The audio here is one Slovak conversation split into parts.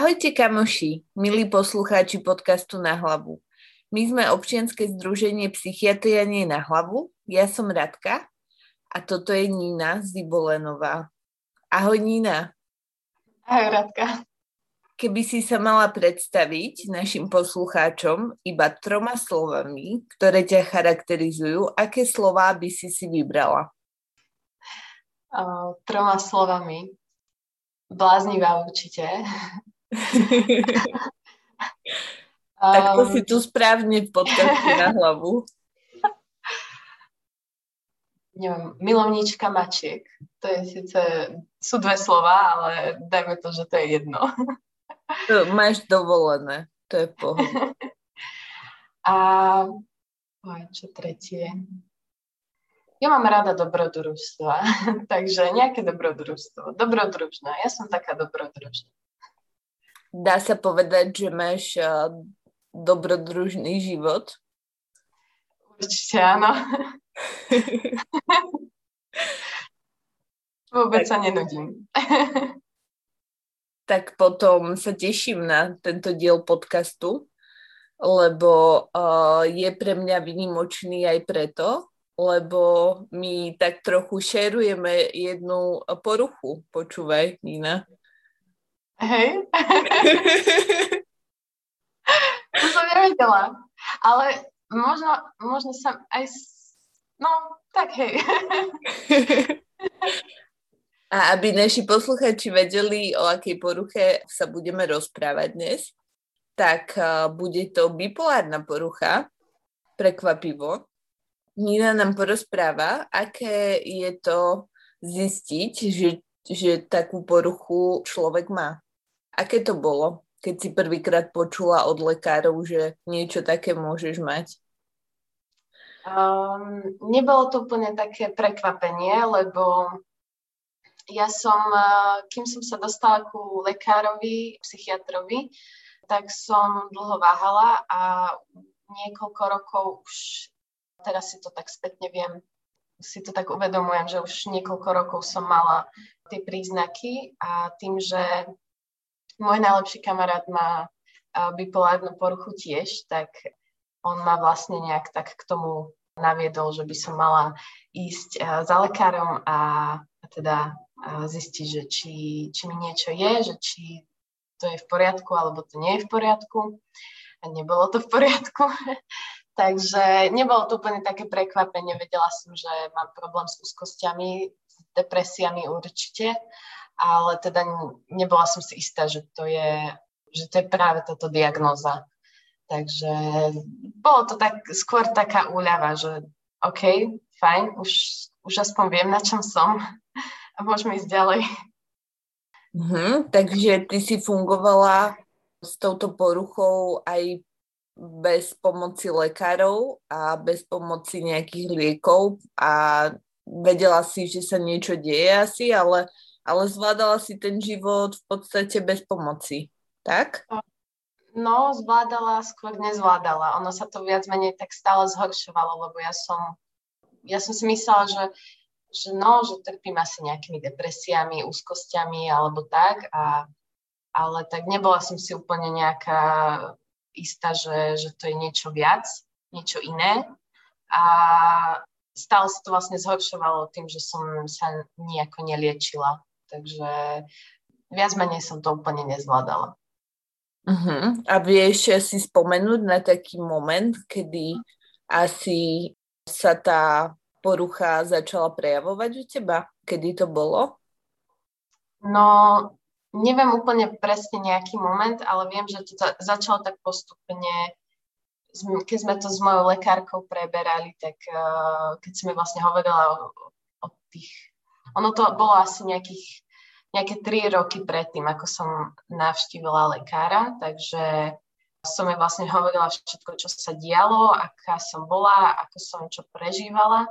Ahojte kamoši, milí poslucháči podcastu Na hlavu. My sme občianske združenie Psychiatria nie na hlavu. Ja som Radka a toto je Nina Zibolenová. Ahoj Nina. Ahoj Radka. Keby si sa mala predstaviť našim poslucháčom iba troma slovami, ktoré ťa charakterizujú, aké slová by si si vybrala? Uh, troma slovami. Bláznivá určite. Tak to si tu správne v podcaste na hlavu. Neviem, milovníčka mačiek. To je síce, sú dve slova, ale dajme to, že to je jedno. To máš dovolené, to je pohode. A čo tretie? Ja mám rada dobrodružstva, takže nejaké dobrodružstvo. Dobrodružná, ja som taká dobrodružná. Dá sa povedať, že máš uh, dobrodružný život? Určite áno. Vôbec tak. sa nenudím. tak potom sa teším na tento diel podcastu, lebo uh, je pre mňa vynimočný aj preto, lebo my tak trochu šerujeme jednu poruchu. Počúvaj, Nina. Hej. to som nevedela. Ale možno, možno sa aj... No, tak hej. A aby naši posluchači vedeli, o akej poruche sa budeme rozprávať dnes, tak bude to bipolárna porucha, prekvapivo. Nina nám porozpráva, aké je to zistiť, že, že takú poruchu človek má. Aké to bolo, keď si prvýkrát počula od lekárov, že niečo také môžeš mať? Um, nebolo to úplne také prekvapenie, lebo ja som, kým som sa dostala ku lekárovi, psychiatrovi, tak som dlho váhala a niekoľko rokov už, teraz si to tak spätne viem, si to tak uvedomujem, že už niekoľko rokov som mala tie príznaky a tým, že môj najlepší kamarát má bipolárnu poruchu tiež, tak on ma vlastne nejak tak k tomu naviedol, že by som mala ísť za lekárom a, teda zistiť, že či, či mi niečo je, že či to je v poriadku alebo to nie je v poriadku. A nebolo to v poriadku. Takže nebolo to úplne také prekvapenie. Vedela som, že mám problém s úzkosťami, s depresiami určite ale teda nebola som si istá, že to je, že to je práve táto diagnóza. Takže bolo to tak, skôr taká úľava, že OK, fajn, už, už aspoň viem, na čom som a môžeme ísť ďalej. Mm-hmm, takže ty si fungovala s touto poruchou aj bez pomoci lekárov a bez pomoci nejakých liekov a vedela si, že sa niečo deje asi, ale ale zvládala si ten život v podstate bez pomoci, tak? No, zvládala, skôr nezvládala. Ono sa to viac menej tak stále zhoršovalo, lebo ja som, ja som si myslela, že, že no, že trpím asi nejakými depresiami, úzkosťami alebo tak, a, ale tak nebola som si úplne nejaká istá, že, že to je niečo viac, niečo iné. A stále sa to vlastne zhoršovalo tým, že som sa nejako neliečila. Takže viac menej som to úplne nezvládala. Uh-huh. A vieš si spomenúť na taký moment, kedy asi sa tá porucha začala prejavovať u teba? Kedy to bolo? No, neviem úplne presne nejaký moment, ale viem, že to začalo tak postupne, keď sme to s mojou lekárkou preberali, tak uh, keď sme vlastne hovorila o, o tých ono to bolo asi nejakých, nejaké tri roky predtým, ako som navštívila lekára, takže som jej vlastne hovorila všetko, čo sa dialo, aká som bola, ako som čo prežívala.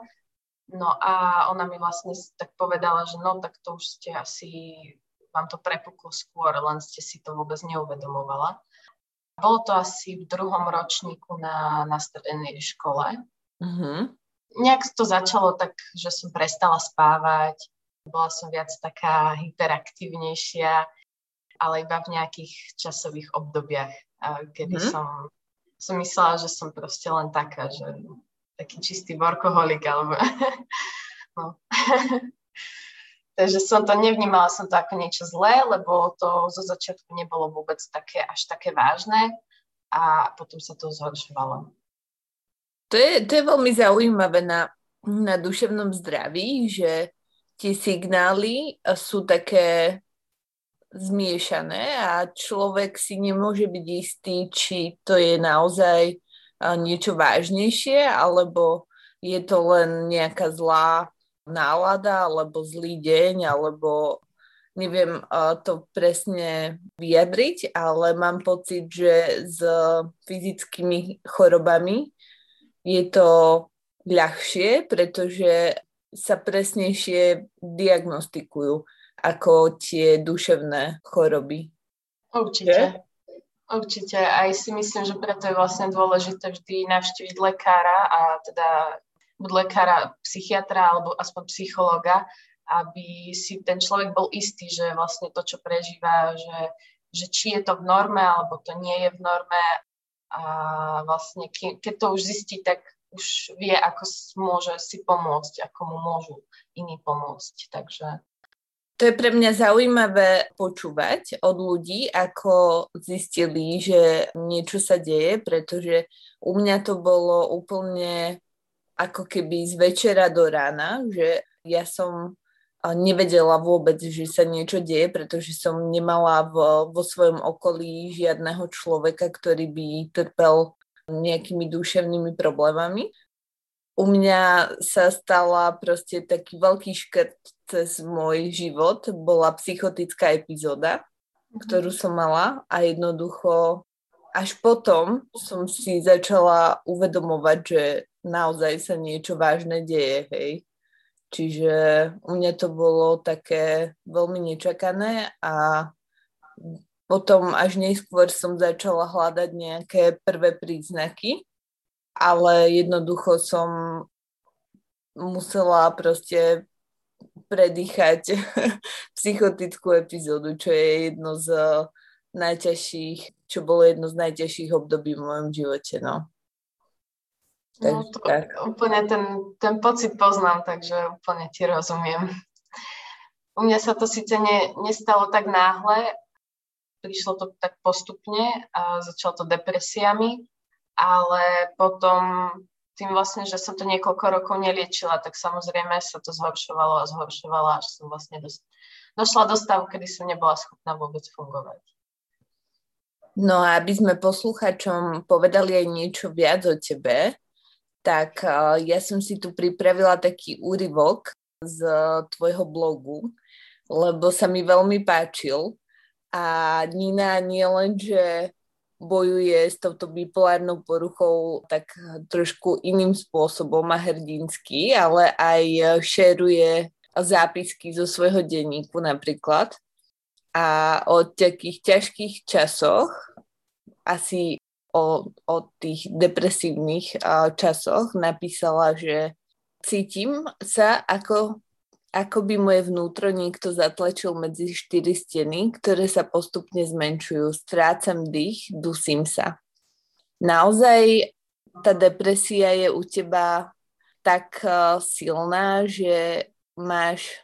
No a ona mi vlastne tak povedala, že no tak to už ste asi, vám to prepuklo skôr, len ste si to vôbec neuvedomovala. Bolo to asi v druhom ročníku na, na strednej škole. Mm-hmm nejak to začalo tak, že som prestala spávať, bola som viac taká hyperaktívnejšia. ale iba v nejakých časových obdobiach, kedy mm. som, som myslela, že som proste len taká, že taký čistý workoholik, alebo no. Takže som to nevnímala som to ako niečo zlé, lebo to zo začiatku nebolo vôbec také až také vážne a potom sa to zhoršovalo. To je, to je veľmi zaujímavé na, na duševnom zdraví, že tie signály sú také zmiešané a človek si nemôže byť istý, či to je naozaj niečo vážnejšie, alebo je to len nejaká zlá nálada alebo zlý deň, alebo neviem to presne vyjadriť, ale mám pocit, že s fyzickými chorobami je to ľahšie, pretože sa presnejšie diagnostikujú ako tie duševné choroby. Určite. Určite. Aj si myslím, že preto je vlastne dôležité vždy navštíviť lekára a teda buď lekára, psychiatra alebo aspoň psychologa, aby si ten človek bol istý, že vlastne to, čo prežíva, že, že či je to v norme alebo to nie je v norme a vlastne ke, keď to už zistí, tak už vie, ako môže si pomôcť, ako mu môžu iní pomôcť. Takže to je pre mňa zaujímavé počúvať od ľudí, ako zistili, že niečo sa deje, pretože u mňa to bolo úplne ako keby z večera do rána, že ja som nevedela vôbec, že sa niečo deje, pretože som nemala vo, vo svojom okolí žiadneho človeka, ktorý by trpel nejakými duševnými problémami. U mňa sa stala proste taký veľký škrt cez môj život. Bola psychotická epizóda, mhm. ktorú som mala a jednoducho až potom som si začala uvedomovať, že naozaj sa niečo vážne deje, hej. Čiže u mňa to bolo také veľmi nečakané a potom až neskôr som začala hľadať nejaké prvé príznaky, ale jednoducho som musela proste predýchať psychotickú epizódu, čo je jedno z najťažších, čo bolo jedno z najťažších období v mojom živote, no. No, to, tak. Úplne ten, ten pocit poznám, takže úplne ti rozumiem. U mňa sa to síce ne, nestalo tak náhle, prišlo to tak postupne a začalo to depresiami, ale potom tým vlastne, že som to niekoľko rokov neliečila, tak samozrejme sa to zhoršovalo a zhoršovalo, až som vlastne dos- došla do stavu, kedy som nebola schopná vôbec fungovať. No a aby sme posluchačom povedali aj niečo viac o tebe, tak uh, ja som si tu pripravila taký úryvok z tvojho blogu, lebo sa mi veľmi páčil a Nina nie len, že bojuje s touto bipolárnou poruchou tak trošku iným spôsobom a hrdinsky, ale aj šeruje zápisky zo svojho denníku napríklad. A o takých ťažkých časoch asi o, o tých depresívnych časoch napísala, že cítim sa ako, ako by moje vnútro niekto zatlačil medzi štyri steny, ktoré sa postupne zmenšujú. Strácam dých, dusím sa. Naozaj tá depresia je u teba tak silná, že máš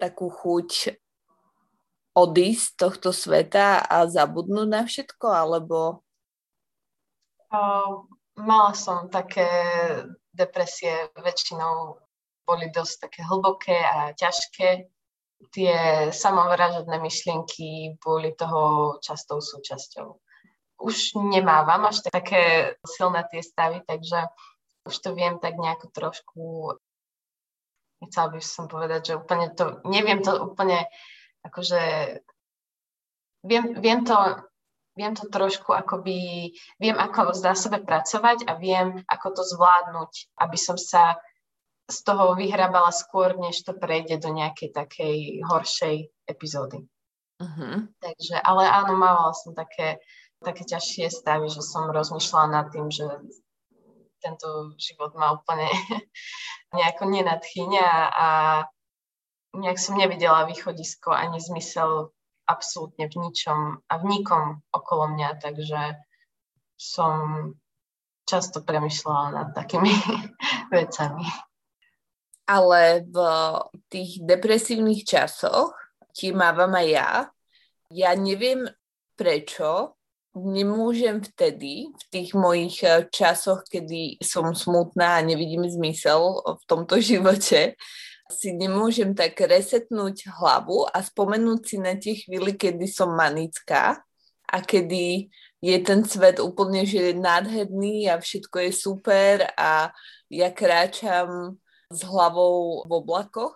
takú chuť odísť z tohto sveta a zabudnúť na všetko, alebo? Uh, mala som také depresie, väčšinou boli dosť také hlboké a ťažké. Tie samovražedné myšlienky boli toho častou súčasťou. Už nemávam až také silné tie stavy, takže už to viem tak nejako trošku, nechcela by som povedať, že úplne to, neviem to úplne akože viem, viem, to, viem to trošku akoby, viem ako na sebe pracovať a viem ako to zvládnuť, aby som sa z toho vyhrábala skôr, než to prejde do nejakej takej horšej epizódy. Uh-huh. Takže, ale áno, mávala som také, také ťažšie stavy, že som rozmýšľala nad tým, že tento život ma úplne nejako nenadchýňa a nejak som nevidela východisko ani zmysel, absolútne v ničom a v nikom okolo mňa, takže som často premyšľala nad takými vecami. Ale v tých depresívnych časoch ti mávam aj ja. Ja neviem prečo, nemôžem vtedy, v tých mojich eh, časoch, kedy som smutná a nevidím zmysel v tomto živote, si nemôžem tak resetnúť hlavu a spomenúť si na tie chvíli, kedy som manická a kedy je ten svet úplne že nádherný a všetko je super a ja kráčam s hlavou v oblakoch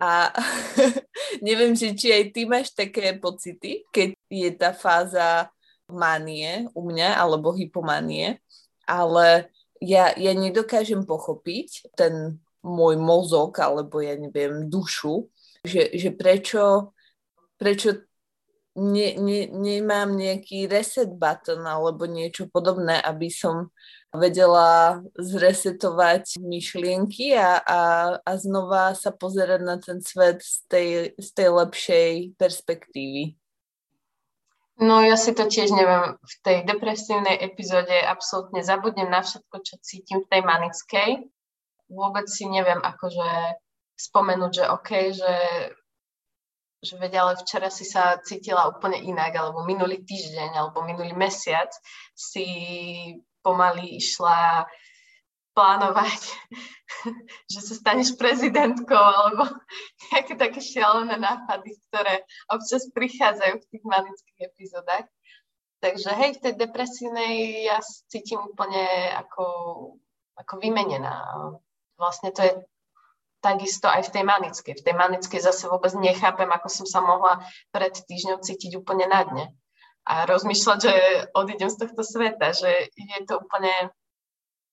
a neviem, že či aj ty máš také pocity, keď je tá fáza manie u mňa alebo hypomanie, ale ja, ja nedokážem pochopiť ten môj mozog alebo ja neviem, dušu, že, že prečo, prečo ne, ne, nemám nejaký reset button alebo niečo podobné, aby som vedela zresetovať myšlienky a, a, a znova sa pozerať na ten svet z tej, z tej lepšej perspektívy. No ja si to tiež neviem. V tej depresívnej epizóde absolútne zabudnem na všetko, čo cítim v tej manickej vôbec si neviem akože spomenúť, že OK, že, že veď ale včera si sa cítila úplne inak, alebo minulý týždeň, alebo minulý mesiac si pomaly išla plánovať, že sa staneš prezidentkou, alebo nejaké také šialené nápady, ktoré občas prichádzajú v tých manických epizódach. Takže hej, v tej depresívnej ja cítim úplne ako, ako vymenená vlastne to je takisto aj v tej manickej. V tej manickej zase vôbec nechápem, ako som sa mohla pred týždňom cítiť úplne na dne. A rozmýšľať, že odídem z tohto sveta, že je to úplne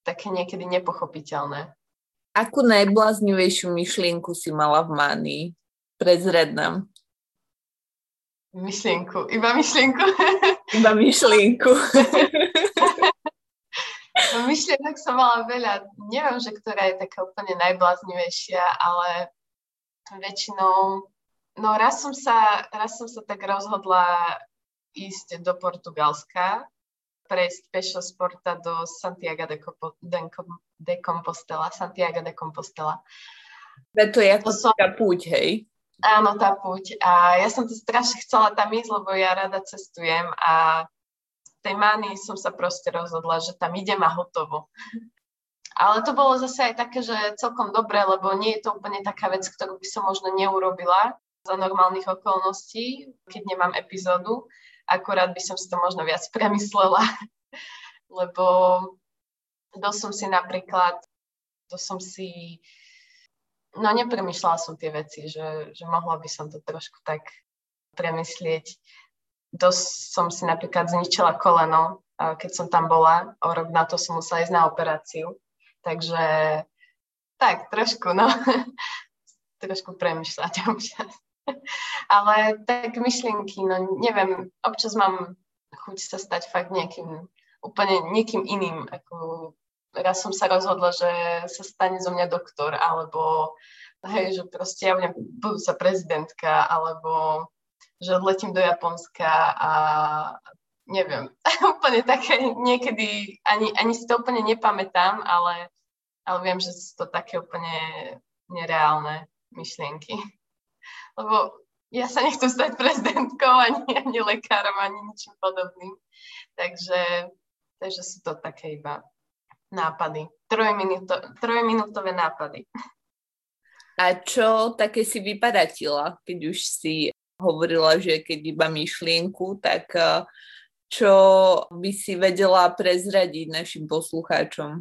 také niekedy nepochopiteľné. Akú najbláznivejšiu myšlienku si mala v manii? Prezred nám. Myšlienku. Iba myšlienku. Iba myšlienku. No, myšlienok som mala veľa. Neviem, že ktorá je taká úplne najbláznivejšia, ale väčšinou... No raz som sa, raz som sa tak rozhodla ísť do Portugalska, prejsť pešo z Porta do Santiago de, Compo, de, de Compostela. Santiago de Compostela. To je ako som... tá púť, hej? Áno, tá púť. A ja som to strašne chcela tam ísť, lebo ja rada cestujem a tej mánii som sa proste rozhodla, že tam idem a hotovo. Ale to bolo zase aj také, že celkom dobré, lebo nie je to úplne taká vec, ktorú by som možno neurobila za normálnych okolností, keď nemám epizódu. Akurát by som si to možno viac premyslela, lebo to som si napríklad, to som si, no nepremýšľala som tie veci, že, že mohla by som to trošku tak premyslieť dosť som si napríklad zničila koleno, keď som tam bola. O rok na to som musela ísť na operáciu. Takže tak, trošku, no. trošku premyšľať občas. Ale tak myšlienky, no neviem, občas mám chuť sa stať fakt nejakým, úplne niekým iným. Ako, raz som sa rozhodla, že sa stane zo mňa doktor, alebo hej, že proste ja budem budúca prezidentka, alebo že odletím do Japonska a neviem, úplne také niekedy, ani, ani si to úplne nepamätám, ale, ale viem, že sú to také úplne nereálne myšlienky. Lebo ja sa nechcem stať prezidentkou, ani, ani lekárom, ani ničím podobným. Takže, takže sú to také iba nápady. Trojminúto, trojminútové nápady. A čo také si vypadatila, keď už si hovorila, že keď iba myšlienku, tak eh, čo by si vedela prezradiť našim poslucháčom?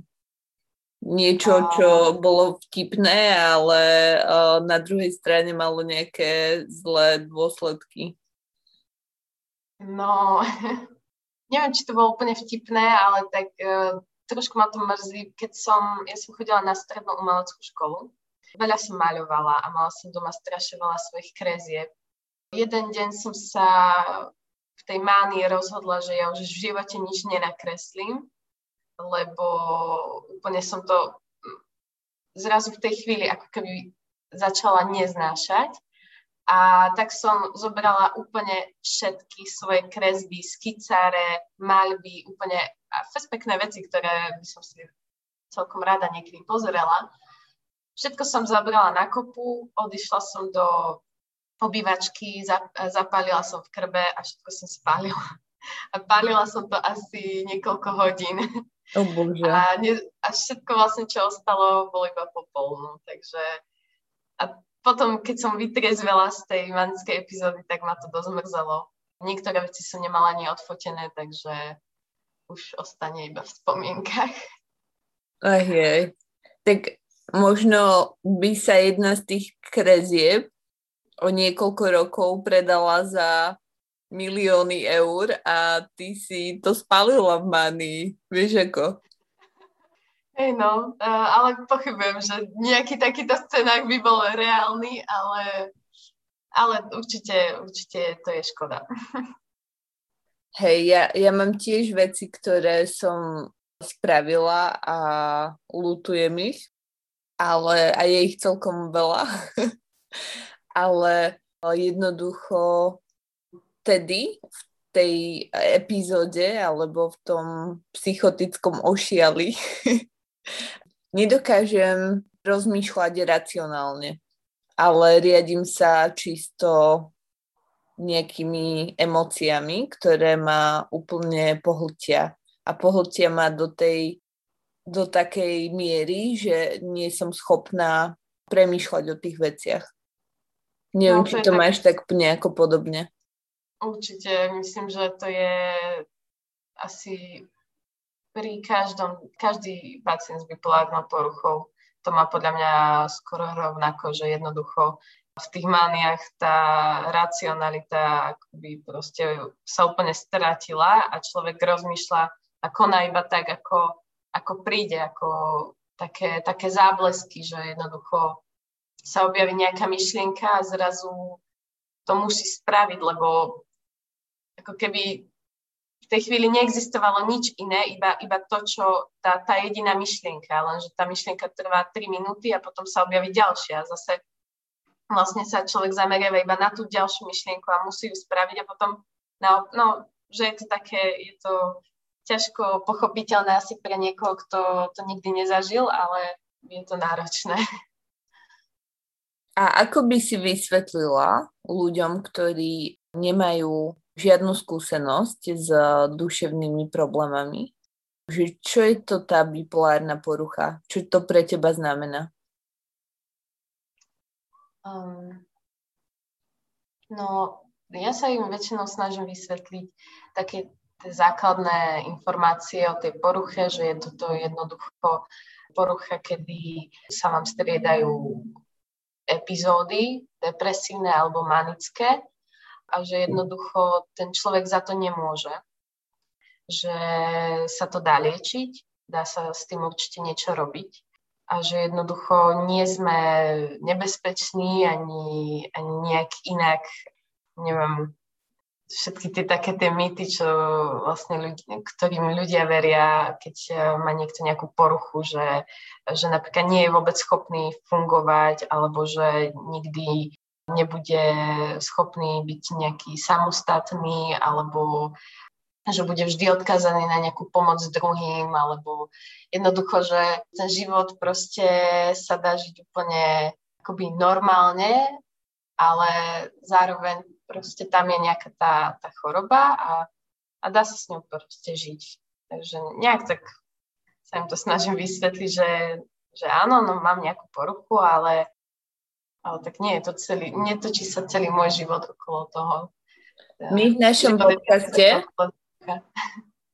Niečo, čo bolo vtipné, ale eh, na druhej strane malo nejaké zlé dôsledky. No, neviem, či to bolo úplne vtipné, ale tak uh, trošku ma to mrzí, keď som, ja som chodila na strednú umeleckú školu, veľa som maľovala a mala som doma strašne veľa svojich krezieb Jeden deň som sa v tej mánii rozhodla, že ja už v živote nič nenakreslím, lebo úplne som to zrazu v tej chvíli ako keby začala neznášať A tak som zobrala úplne všetky svoje kresby, skicáre, maľby, úplne pekné veci, ktoré by som si celkom rada niekedy pozrela. Všetko som zabrala na kopu, odišla som do obývačky, zapálila som v krbe a všetko som spálila. A pálila som to asi niekoľko hodín. Oh, bože. A, ne, a všetko vlastne, čo ostalo, bolo iba popol. No. Takže a potom, keď som vytriezvela z tej manickej epizódy, tak ma to dosť mrzelo. Niektoré veci som nemala ani odfotené, takže už ostane iba v spomienkach. Aj, jej. Tak možno by sa jedna z tých krezieb o niekoľko rokov predala za milióny eur a ty si to spalila v manii. Vieš ako? Hej no, ale pochybujem, že nejaký takýto scenák by bol reálny, ale, ale určite, určite to je škoda. Hej, ja, ja mám tiež veci, ktoré som spravila a lutujem ich, ale a je ich celkom veľa. ale jednoducho vtedy, v tej epizóde alebo v tom psychotickom ošiali nedokážem rozmýšľať racionálne, ale riadím sa čisto nejakými emóciami, ktoré ma úplne pohltia. A pohltia ma do tej do takej miery, že nie som schopná premýšľať o tých veciach. Neviem, no, či to tak... máš tak nejako podobne. Určite, myslím, že to je asi pri každom, každý pacient s bipolárnou poruchou to má podľa mňa skoro rovnako, že jednoducho v tých mániach tá racionalita akoby proste sa úplne stratila a človek rozmýšľa a koná iba tak, ako, ako príde, ako také, také záblesky, že jednoducho sa objaví nejaká myšlienka a zrazu to musí spraviť, lebo ako keby tej chvíli neexistovalo nič iné, iba, iba to, čo tá, tá jediná myšlienka, lenže tá myšlienka trvá 3 minúty a potom sa objaví ďalšia. A zase vlastne sa človek zameriava iba na tú ďalšiu myšlienku a musí ju spraviť a potom, no, no že je to také, je to ťažko pochopiteľné asi pre niekoho, kto to nikdy nezažil, ale je to náročné. A ako by si vysvetlila ľuďom, ktorí nemajú žiadnu skúsenosť s duševnými problémami. Že čo je to tá bipolárna porucha? Čo to pre teba znamená? Um, no, ja sa im väčšinou snažím vysvetliť také základné informácie o tej poruche, že je toto jednoducho porucha, kedy sa vám striedajú epizódy depresívne alebo manické a že jednoducho ten človek za to nemôže. Že sa to dá liečiť, dá sa s tým určite niečo robiť a že jednoducho nie sme nebezpeční ani, ani nejak inak, neviem, všetky tie také tie mýty, čo vlastne ľudí, ktorým ľudia veria, keď má niekto nejakú poruchu, že, že napríklad nie je vôbec schopný fungovať, alebo že nikdy nebude schopný byť nejaký samostatný alebo že bude vždy odkazaný na nejakú pomoc druhým alebo jednoducho, že ten život proste sa dá žiť úplne akoby normálne, ale zároveň proste tam je nejaká tá, tá choroba a, a dá sa s ňou proste žiť. Takže nejak tak sa im to snažím vysvetliť, že, že áno, no mám nejakú poruchu, ale ale tak nie je to celý, netočí sa celý môj život okolo toho. My v našom podcaste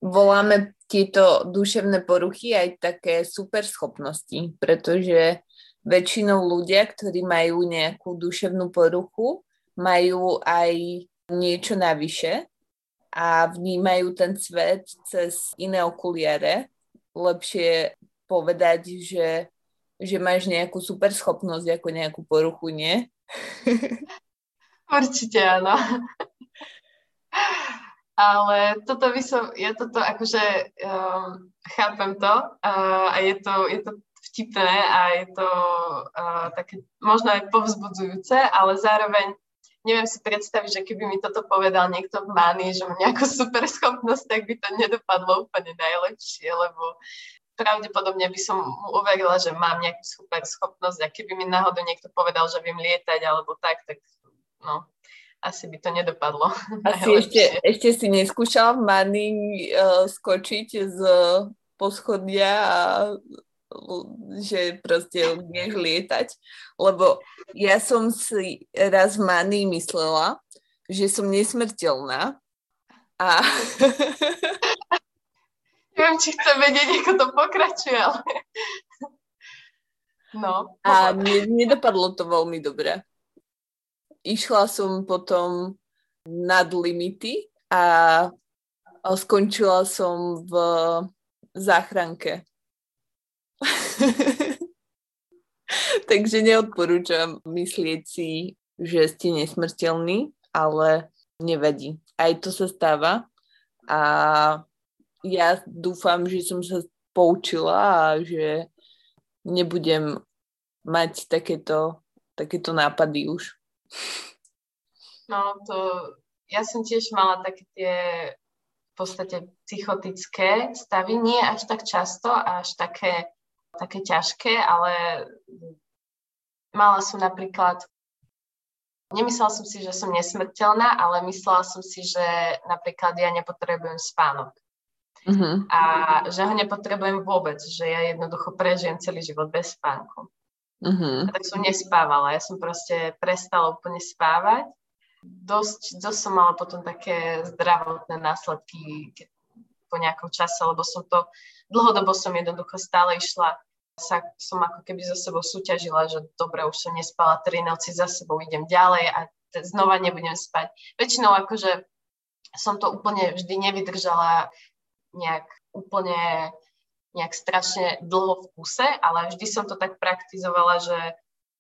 voláme tieto duševné poruchy aj také super schopnosti, pretože väčšinou ľudia, ktorí majú nejakú duševnú poruchu, majú aj niečo navyše a vnímajú ten svet cez iné okuliare. Lepšie povedať, že že máš nejakú super schopnosť ako nejakú poruchu, nie? Určite áno. Ale toto by som, ja toto akože um, chápem to uh, a je to, je to vtipné a je to uh, také možno aj povzbudzujúce, ale zároveň neviem si predstaviť, že keby mi toto povedal niekto v Mani, že mám nejakú super schopnosť, tak by to nedopadlo úplne najlepšie, lebo pravdepodobne by som mu uverila, že mám nejakú super schopnosť a keby mi náhodou niekto povedal, že viem lietať alebo tak, tak no, asi by to nedopadlo. Asi ešte, ešte si neskúšala v Mani uh, skočiť z poschodia a že proste umieš lietať, lebo ja som si raz v Manii myslela, že som nesmrteľná a... Neviem, či chcem vedieť, ako to pokračuje, ale... No. A nedopadlo to veľmi dobre. Išla som potom nad limity a skončila som v záchranke Takže neodporúčam myslieť si, že ste nesmrteľní, ale nevadí. Aj to sa stáva a ja dúfam, že som sa poučila a že nebudem mať takéto, takéto nápady už. No to, ja som tiež mala také tie v podstate psychotické stavy, nie až tak často, až také také ťažké, ale mala som napríklad, nemyslela som si, že som nesmrteľná, ale myslela som si, že napríklad ja nepotrebujem spánok. Uh-huh. A že ho nepotrebujem vôbec, že ja jednoducho prežijem celý život bez spánku. Uh-huh. A tak som nespávala, ja som proste prestala úplne spávať. Dosť, dosť som mala potom také zdravotné následky po nejakom čase, lebo som to, dlhodobo som jednoducho stále išla sa som ako keby so sebou súťažila, že dobre, už som nespala tri noci za sebou, idem ďalej a znova nebudem spať. Väčšinou akože som to úplne vždy nevydržala nejak úplne nejak strašne dlho v kuse, ale vždy som to tak praktizovala, že,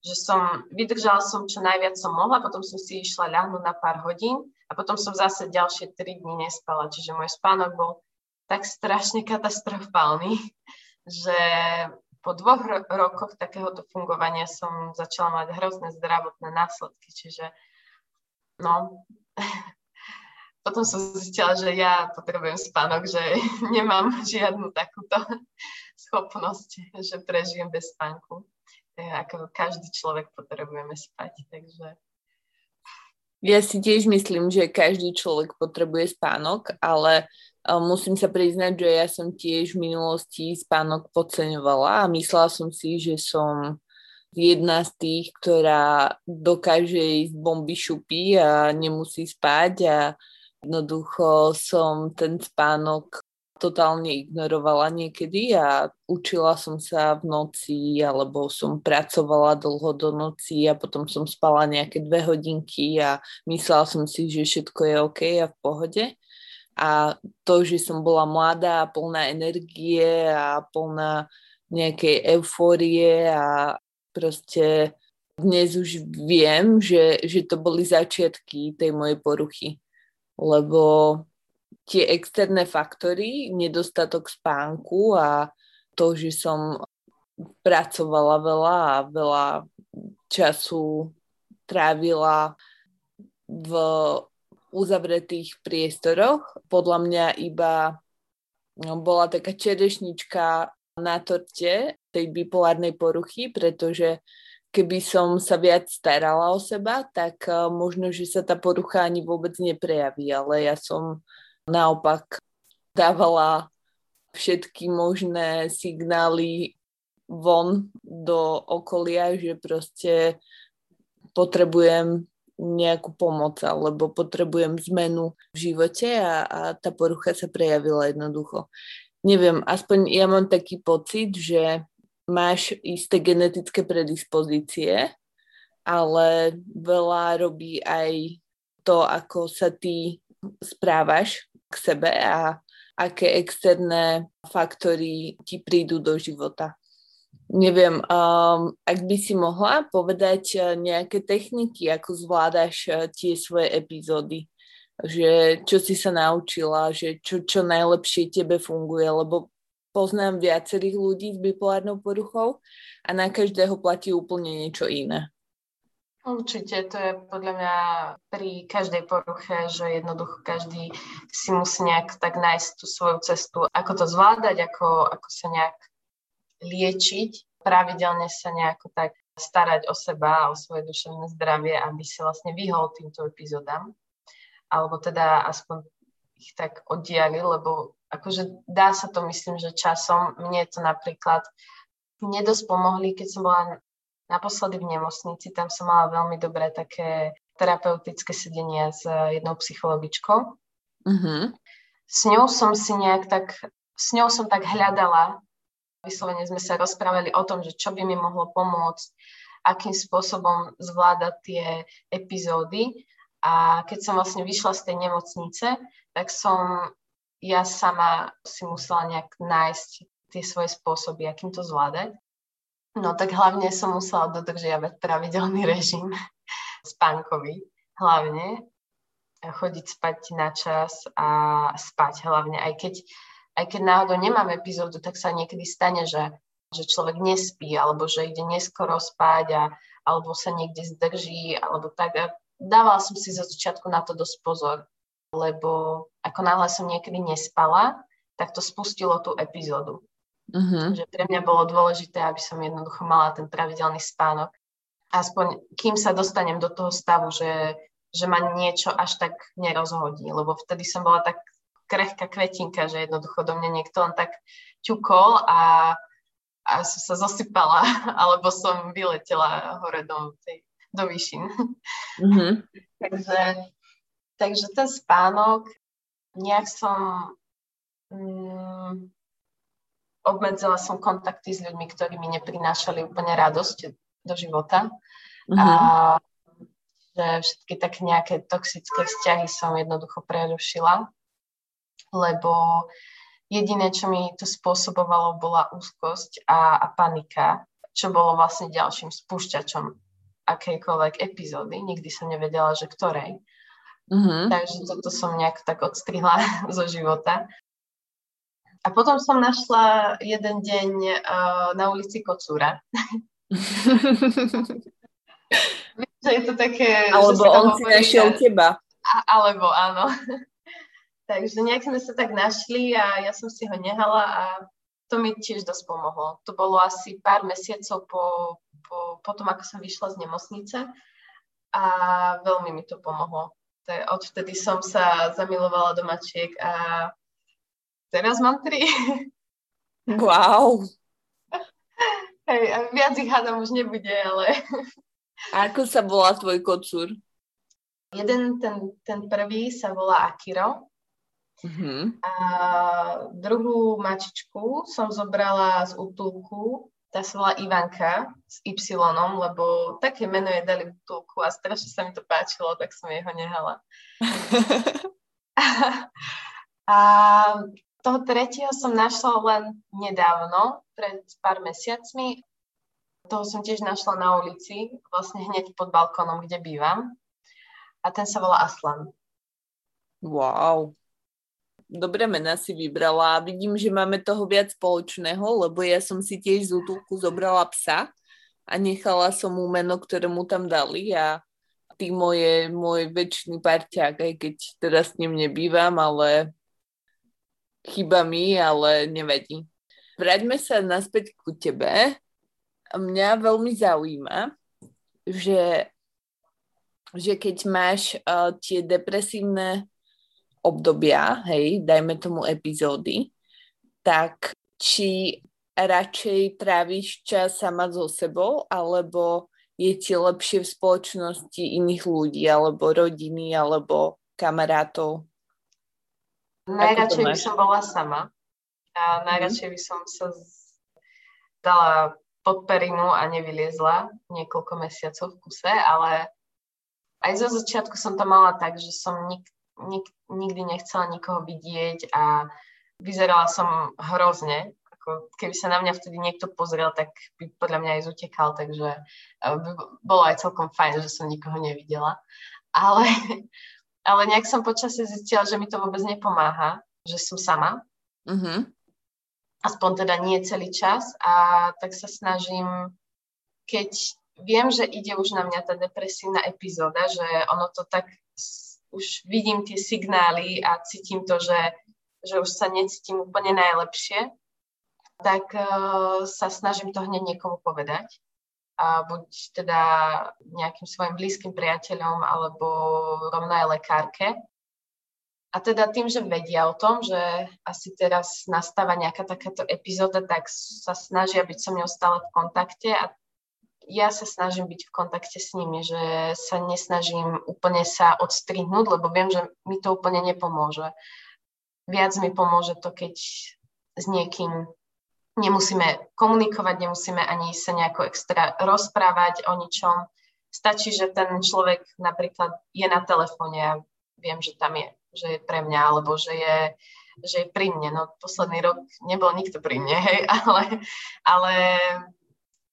že som, vydržala som čo najviac som mohla, potom som si išla ľahnuť na pár hodín a potom som zase ďalšie tri dní nespala, čiže môj spánok bol tak strašne katastrofálny, že po dvoch ro- rokoch takéhoto fungovania som začala mať hrozné zdravotné následky, čiže no, potom som zistila, že ja potrebujem spánok, že nemám žiadnu takúto schopnosť, že prežijem bez spánku. Ako každý človek potrebujeme spať, takže... Ja si tiež myslím, že každý človek potrebuje spánok, ale musím sa priznať, že ja som tiež v minulosti spánok podceňovala a myslela som si, že som jedna z tých, ktorá dokáže ísť bomby šupy a nemusí spať. A jednoducho som ten spánok totálne ignorovala niekedy a učila som sa v noci alebo som pracovala dlho do noci a potom som spala nejaké dve hodinky a myslela som si, že všetko je OK a v pohode a to, že som bola mladá, plná energie a plná nejakej eufórie a proste dnes už viem, že, že to boli začiatky tej mojej poruchy, lebo tie externé faktory, nedostatok spánku a to, že som pracovala veľa a veľa času trávila v uzavretých priestoroch. Podľa mňa iba no, bola taká čerešnička na torte tej bipolárnej poruchy, pretože keby som sa viac starala o seba, tak uh, možno, že sa tá porucha ani vôbec neprejaví, ale ja som naopak dávala všetky možné signály von do okolia, že proste potrebujem nejakú pomoc alebo potrebujem zmenu v živote a, a tá porucha sa prejavila jednoducho. Neviem, aspoň ja mám taký pocit, že máš isté genetické predispozície, ale veľa robí aj to, ako sa ty správaš k sebe a aké externé faktory ti prídu do života. Neviem, um, ak by si mohla povedať uh, nejaké techniky, ako zvládaš uh, tie svoje epizódy, že čo si sa naučila, že čo, čo najlepšie tebe funguje, lebo poznám viacerých ľudí s bipolárnou poruchou a na každého platí úplne niečo iné. Určite, to je podľa mňa pri každej poruche, že jednoducho každý si musí nejak tak nájsť tú svoju cestu, ako to zvládať, ako, ako sa nejak liečiť, pravidelne sa nejako tak starať o seba a o svoje duševné zdravie, aby si vlastne vyhol týmto epizódam. Alebo teda aspoň ich tak oddiali, lebo akože dá sa to, myslím, že časom. Mne to napríklad nedosť pomohli, keď som bola Naposledy v nemocnici, tam som mala veľmi dobré také terapeutické sedenie s jednou psychologičkou. Mm-hmm. S ňou som si nejak tak, s ňou som tak hľadala, vyslovene sme sa rozprávali o tom, že čo by mi mohlo pomôcť, akým spôsobom zvládať tie epizódy. A keď som vlastne vyšla z tej nemocnice, tak som ja sama si musela nejak nájsť tie svoje spôsoby, akým to zvládať. No tak hlavne som musela dodržiavať pravidelný režim spánkový. Hlavne chodiť spať na čas a spať hlavne. Aj keď, aj keď náhodou nemám epizódu, tak sa niekedy stane, že, že človek nespí, alebo že ide neskoro spať, a, alebo sa niekde zdrží, alebo tak. A dávala som si zo začiatku na to dosť pozor, lebo ako náhle som niekedy nespala, tak to spustilo tú epizódu. Uh-huh. Že pre mňa bolo dôležité, aby som jednoducho mala ten pravidelný spánok. Aspoň kým sa dostanem do toho stavu, že, že ma niečo až tak nerozhodí, lebo vtedy som bola tak krehká kvetinka, že jednoducho do mňa niekto len tak ťukol a, a som sa zosypala, alebo som vyletela hore do, tej, do výšin. Uh-huh. takže, takže ten spánok, nejak som... Mm, obmedzila som kontakty s ľuďmi, ktorí mi neprinášali úplne radosť do života. Mm-hmm. A že všetky tak nejaké toxické vzťahy som jednoducho prerušila, lebo jediné, čo mi to spôsobovalo, bola úzkosť a, a panika, čo bolo vlastne ďalším spúšťačom akejkoľvek epizódy. Nikdy som nevedela, že ktorej. Mm-hmm. Takže toto som nejak tak odstrihla zo života. A potom som našla jeden deň uh, na ulici Kocúra. že je to také... Alebo on si našiel teba. A, alebo áno. Takže nejak sme sa tak našli a ja som si ho nehala a to mi tiež dosť pomohlo. To bolo asi pár mesiacov po, po, po tom, ako som vyšla z nemocnice a veľmi mi to pomohlo. Odvtedy som sa zamilovala do mačiek a Teraz mám tri. Wow. Hej, viac ich hádam už nebude, ale... A ako sa volá tvoj kocúr? Jeden, ten, ten prvý sa volá Akiro. Uh-huh. A druhú mačičku som zobrala z útulku, tá sa volá Ivanka s Y, lebo také meno je dali v útulku a strašne sa mi to páčilo, tak som jej ho nehala. a toho tretieho som našla len nedávno, pred pár mesiacmi. Toho som tiež našla na ulici, vlastne hneď pod balkónom, kde bývam. A ten sa volá Aslan. Wow. Dobre mená si vybrala. Vidím, že máme toho viac spoločného, lebo ja som si tiež z útulku zobrala psa a nechala som mu meno, ktoré mu tam dali a Timo je môj väčší parťák, aj keď teraz s ním nebývam, ale chyba mi, ale nevadí. Vráťme sa naspäť ku tebe. Mňa veľmi zaujíma, že, že keď máš uh, tie depresívne obdobia, hej, dajme tomu epizódy, tak či radšej tráviš čas sama so sebou, alebo je ti lepšie v spoločnosti iných ľudí, alebo rodiny, alebo kamarátov? Najradšej by som bola sama. A najradšej by som sa dala pod perinu a nevyliezla niekoľko mesiacov v kuse, ale aj zo začiatku som to mala tak, že som nik, nik, nikdy nechcela nikoho vidieť a vyzerala som hrozne. Ako keby sa na mňa vtedy niekto pozrel, tak by podľa mňa aj zutekal, takže eh, bolo aj celkom fajn, že som nikoho nevidela. Ale ale nejak som počasie zistila, že mi to vôbec nepomáha, že som sama. Uh-huh. Aspoň teda nie celý čas a tak sa snažím, keď viem, že ide už na mňa tá depresívna epizóda, že ono to tak, už vidím tie signály a cítim to, že, že už sa necítim úplne najlepšie, tak uh, sa snažím to hneď niekomu povedať. A buď teda nejakým svojim blízkym priateľom alebo rovno aj lekárke. A teda tým, že vedia o tom, že asi teraz nastáva nejaká takáto epizóda, tak sa snažia byť so mnou stále v kontakte a ja sa snažím byť v kontakte s nimi, že sa nesnažím úplne sa odstrihnúť, lebo viem, že mi to úplne nepomôže. Viac mi pomôže to, keď s niekým nemusíme komunikovať, nemusíme ani sa nejako extra rozprávať o ničom. Stačí, že ten človek napríklad je na telefóne a viem, že tam je, že je pre mňa, alebo že je, že je pri mne. No posledný rok nebol nikto pri mne, hej, ale, ale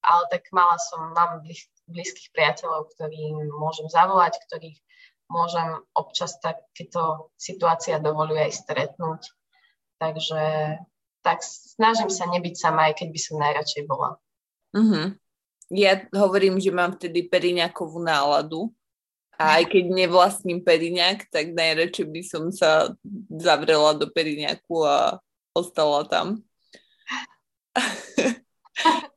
ale tak mala som, mám blízkych priateľov, ktorým môžem zavolať, ktorých môžem občas takéto situácia dovoluje aj stretnúť. Takže tak snažím sa nebyť sama, aj keď by som najradšej bola. Uh-huh. Ja hovorím, že mám vtedy periňakovú náladu a aj keď nevlastním periňak, tak najradšej by som sa zavrela do periňaku a ostala tam.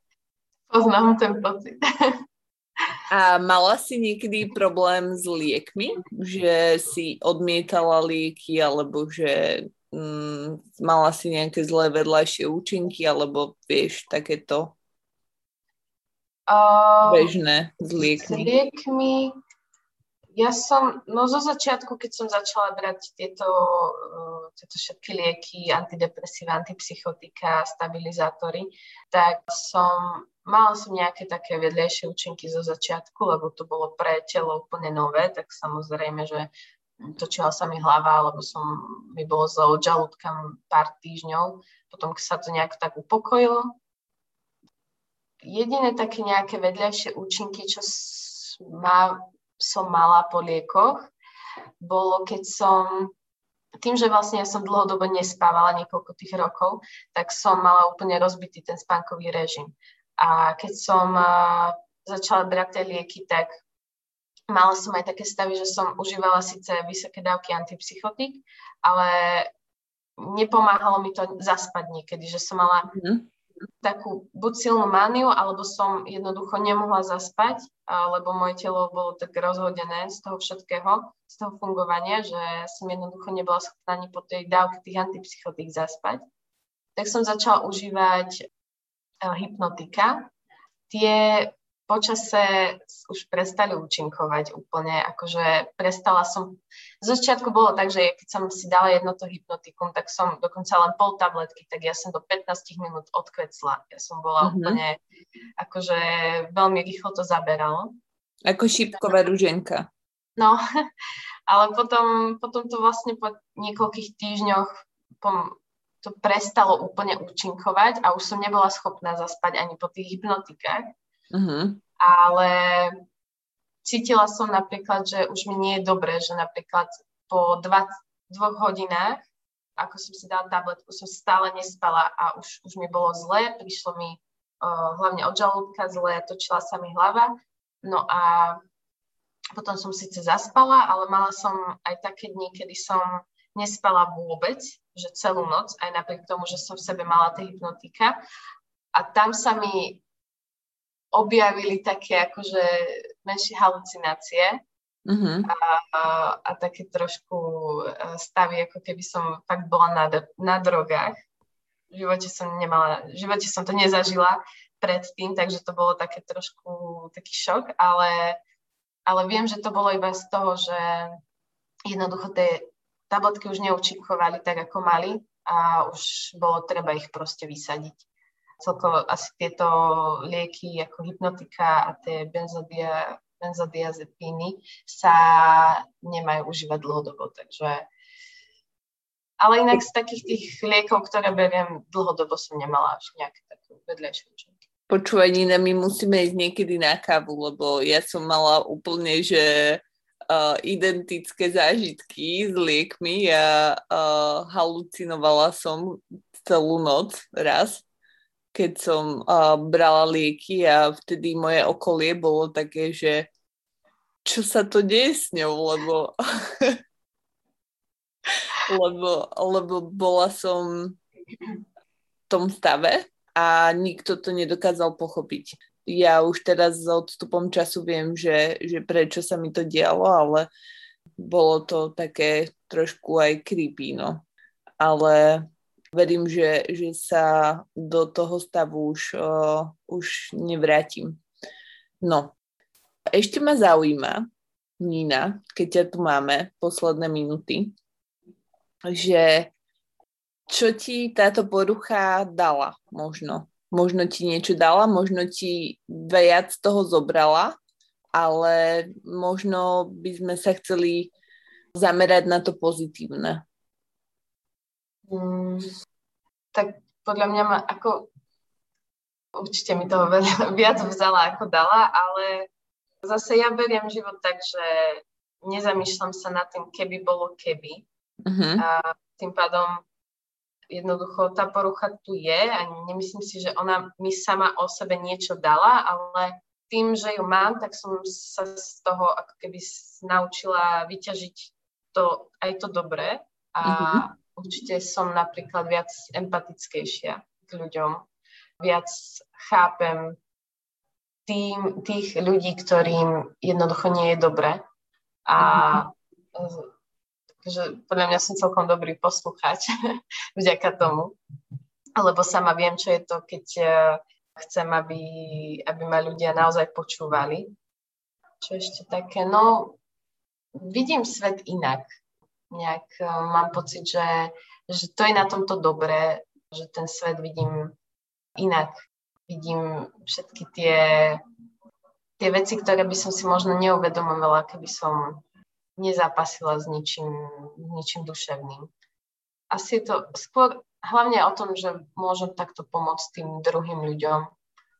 Poznám ten pocit. A mala si niekedy problém s liekmi? Že si odmietala lieky alebo že mm, mala si nejaké zlé vedľajšie účinky alebo vieš, takéto uh, bežné s liekmi? S liekmi ja som, no zo začiatku, keď som začala brať tieto, uh, tieto všetky lieky, antidepresíva, antipsychotika, stabilizátory, tak som, mala som nejaké také vedľajšie účinky zo začiatku, lebo to bolo pre telo úplne nové, tak samozrejme, že točila sa mi hlava, alebo som, mi bolo zle od žalúdka pár týždňov, potom sa to nejak tak upokojilo. Jediné také nejaké vedľajšie účinky, čo má som mala po liekoch, bolo keď som, tým, že vlastne ja som dlhodobo nespávala niekoľko tých rokov, tak som mala úplne rozbitý ten spánkový režim. A keď som začala brať tie lieky, tak mala som aj také stavy, že som užívala síce vysoké dávky antipsychotik, ale nepomáhalo mi to zaspať niekedy, že som mala mm takú buď silnú mániu, alebo som jednoducho nemohla zaspať, lebo moje telo bolo tak rozhodené z toho všetkého, z toho fungovania, že som jednoducho nebola schopná ani po tej dávke tých antipsychotík zaspať. Tak som začala užívať hypnotika. Tie počase už prestali účinkovať úplne, akože prestala som, z začiatku bolo tak, že keď som si dala jedno to hypnotikum, tak som dokonca len pol tabletky, tak ja som do 15 minút odkvecla. Ja som bola mm-hmm. úplne, akože veľmi rýchlo to zaberalo. Ako šípková ruženka. No, ale potom, potom to vlastne po niekoľkých týždňoch pom, to prestalo úplne účinkovať a už som nebola schopná zaspať ani po tých hypnotikách. Uh-huh. Ale cítila som napríklad, že už mi nie je dobré, že napríklad po 20, dvoch hodinách, ako som si dala tabletku, som stále nespala a už, už mi bolo zle, prišlo mi uh, hlavne od žalúdka zle, točila sa mi hlava. No a potom som síce zaspala, ale mala som aj také dni, kedy som nespala vôbec, že celú noc, aj napriek tomu, že som v sebe mala tie hypnotika. A tam sa mi objavili také akože menšie halucinácie uh-huh. a, a, a také trošku e, stavy, ako keby som fakt bola na, na drogách. V živote som nemala, v živote som to nezažila predtým, takže to bolo také trošku taký šok, ale, ale viem, že to bolo iba z toho, že jednoducho tie tabletky už neúčinkovali tak, ako mali a už bolo treba ich proste vysadiť celkovo asi tieto lieky ako hypnotika a tie benzodia, benzodiazepíny sa nemajú užívať dlhodobo, takže ale inak z takých tých liekov, ktoré beriem, dlhodobo som nemala až nejaké také vedľajšie účinky. Počúvaj, Nina, my musíme ísť niekedy na kávu, lebo ja som mala úplne, že uh, identické zážitky s liekmi. Ja uh, halucinovala som celú noc raz keď som uh, brala lieky a vtedy moje okolie bolo také, že čo sa to deje s ňou, lebo lebo, lebo bola som v tom stave a nikto to nedokázal pochopiť. Ja už teraz s odstupom času viem, že, že prečo sa mi to dialo, ale bolo to také trošku aj creepy, no. Ale verím, že, že sa do toho stavu už, uh, už nevrátim. No, ešte ma zaujíma, Nina, keď ťa tu máme, posledné minúty, že čo ti táto porucha dala možno. Možno ti niečo dala, možno ti viac toho zobrala, ale možno by sme sa chceli zamerať na to pozitívne. Mm, tak podľa mňa ma ako určite mi toho viac vzala ako dala, ale zase ja beriem život tak, že nezamýšľam sa nad tým, keby bolo keby. Uh-huh. A tým pádom jednoducho tá porucha tu je a nemyslím si, že ona mi sama o sebe niečo dala, ale tým, že ju mám, tak som sa z toho ako keby naučila vyťažiť to, aj to dobré a mm-hmm. určite som napríklad viac empatickejšia k ľuďom. Viac chápem tým, tých ľudí, ktorým jednoducho nie je dobre a mm-hmm Takže podľa mňa som celkom dobrý poslucháč vďaka tomu, lebo sama viem, čo je to, keď e, chcem, aby, aby ma ľudia naozaj počúvali. Čo ešte také, no vidím svet inak. Nejak e, mám pocit, že, že to je na tomto dobré, že ten svet vidím inak. Vidím všetky tie, tie veci, ktoré by som si možno neuvedomovala, keby som nezápasila s ničím, ničím duševným. Asi je to skôr hlavne o tom, že môžem takto pomôcť tým druhým ľuďom.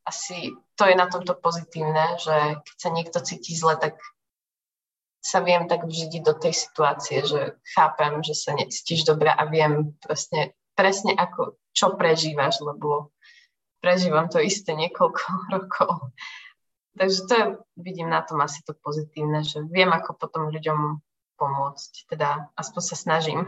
Asi to je na tomto pozitívne, že keď sa niekto cíti zle, tak sa viem tak vžidiť do tej situácie, že chápem, že sa necítiš dobre a viem presne, presne ako, čo prežívaš, lebo prežívam to isté niekoľko rokov. Takže to je, vidím na tom asi to pozitívne, že viem, ako potom ľuďom pomôcť. Teda aspoň sa snažím.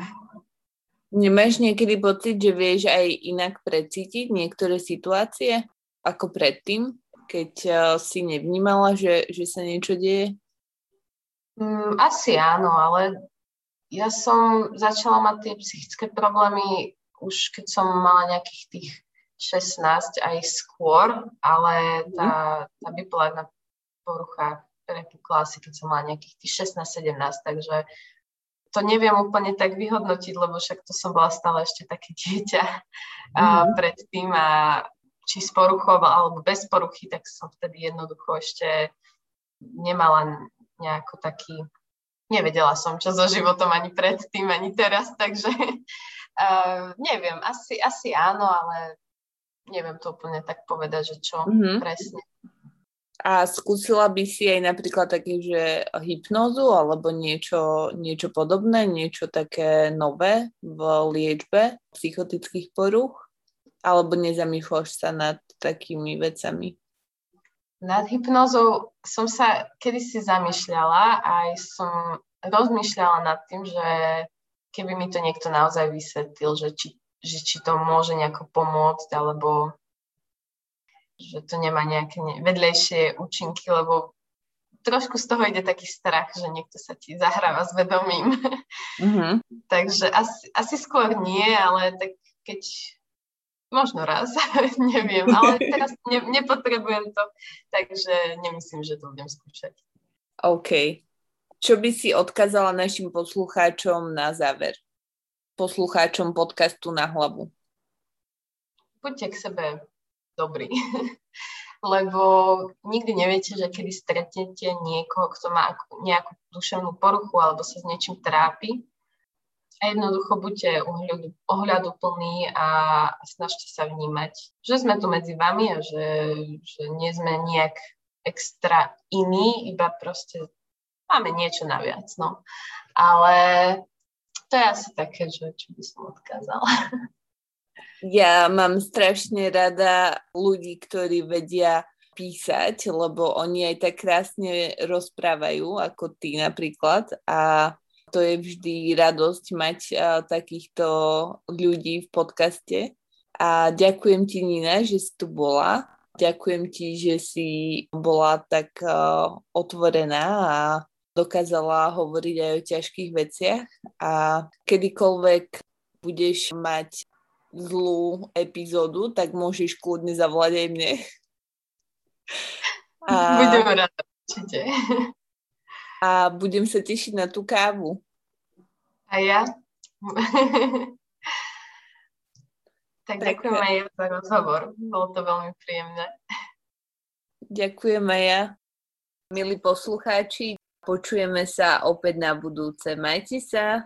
Nemáš niekedy pocit, že vieš aj inak precítiť niektoré situácie ako predtým, keď uh, si nevnímala, že, že sa niečo deje? Mm, asi áno, ale ja som začala mať tie psychické problémy už keď som mala nejakých tých 16 aj skôr, ale tá, mhm. tá bipolárna porucha prepukla asi keď som mala nejakých tých 16-17, takže to neviem úplne tak vyhodnotiť, lebo však to som bola stále ešte také dieťa mm. a predtým a či s poruchou alebo bez poruchy, tak som vtedy jednoducho ešte nemala nejako taký, nevedela som, čo so životom ani predtým, ani teraz, takže uh, neviem, asi, asi áno, ale neviem to úplne tak povedať, že čo mm-hmm. presne. A skúsila by si aj napríklad také, že hypnózu alebo niečo, niečo podobné, niečo také nové v liečbe psychotických poruch? Alebo nezamýšľaš sa nad takými vecami? Nad hypnózou som sa kedysi zamýšľala a aj som rozmýšľala nad tým, že keby mi to niekto naozaj vysvetlil, že či že či to môže nejako pomôcť, alebo že to nemá nejaké vedlejšie účinky, lebo trošku z toho ide taký strach, že niekto sa ti zahráva s vedomím. Mm-hmm. Takže asi, asi skôr nie, ale tak keď možno raz, neviem, ale teraz ne, nepotrebujem to, takže nemyslím, že to budem skúšať. OK. Čo by si odkázala našim poslucháčom na záver? Poslucháčom podcastu na hlavu? Buďte k sebe dobrí, lebo nikdy neviete, že kedy stretnete niekoho, kto má nejakú duševnú poruchu alebo sa s niečím trápi. A jednoducho buďte ohľadu, ohľadu a snažte sa vnímať, že sme tu medzi vami a že, že nie sme nejak extra iní, iba proste máme niečo naviac. No. Ale to je asi také, že čo by som odkázala. Ja mám strašne rada ľudí, ktorí vedia písať, lebo oni aj tak krásne rozprávajú, ako ty napríklad. A to je vždy radosť mať uh, takýchto ľudí v podcaste. A ďakujem ti, Nina, že si tu bola. Ďakujem ti, že si bola tak uh, otvorená a dokázala hovoriť aj o ťažkých veciach. A kedykoľvek budeš mať zlú epizódu, tak môžeš kľudne zavolať aj mne. A... Budem rada, určite. A budem sa tešiť na tú kávu. A ja? tak, ďakujem aj ja za rozhovor. Bolo to veľmi príjemné. Ďakujem aj ja. Milí poslucháči, počujeme sa opäť na budúce. Majte sa.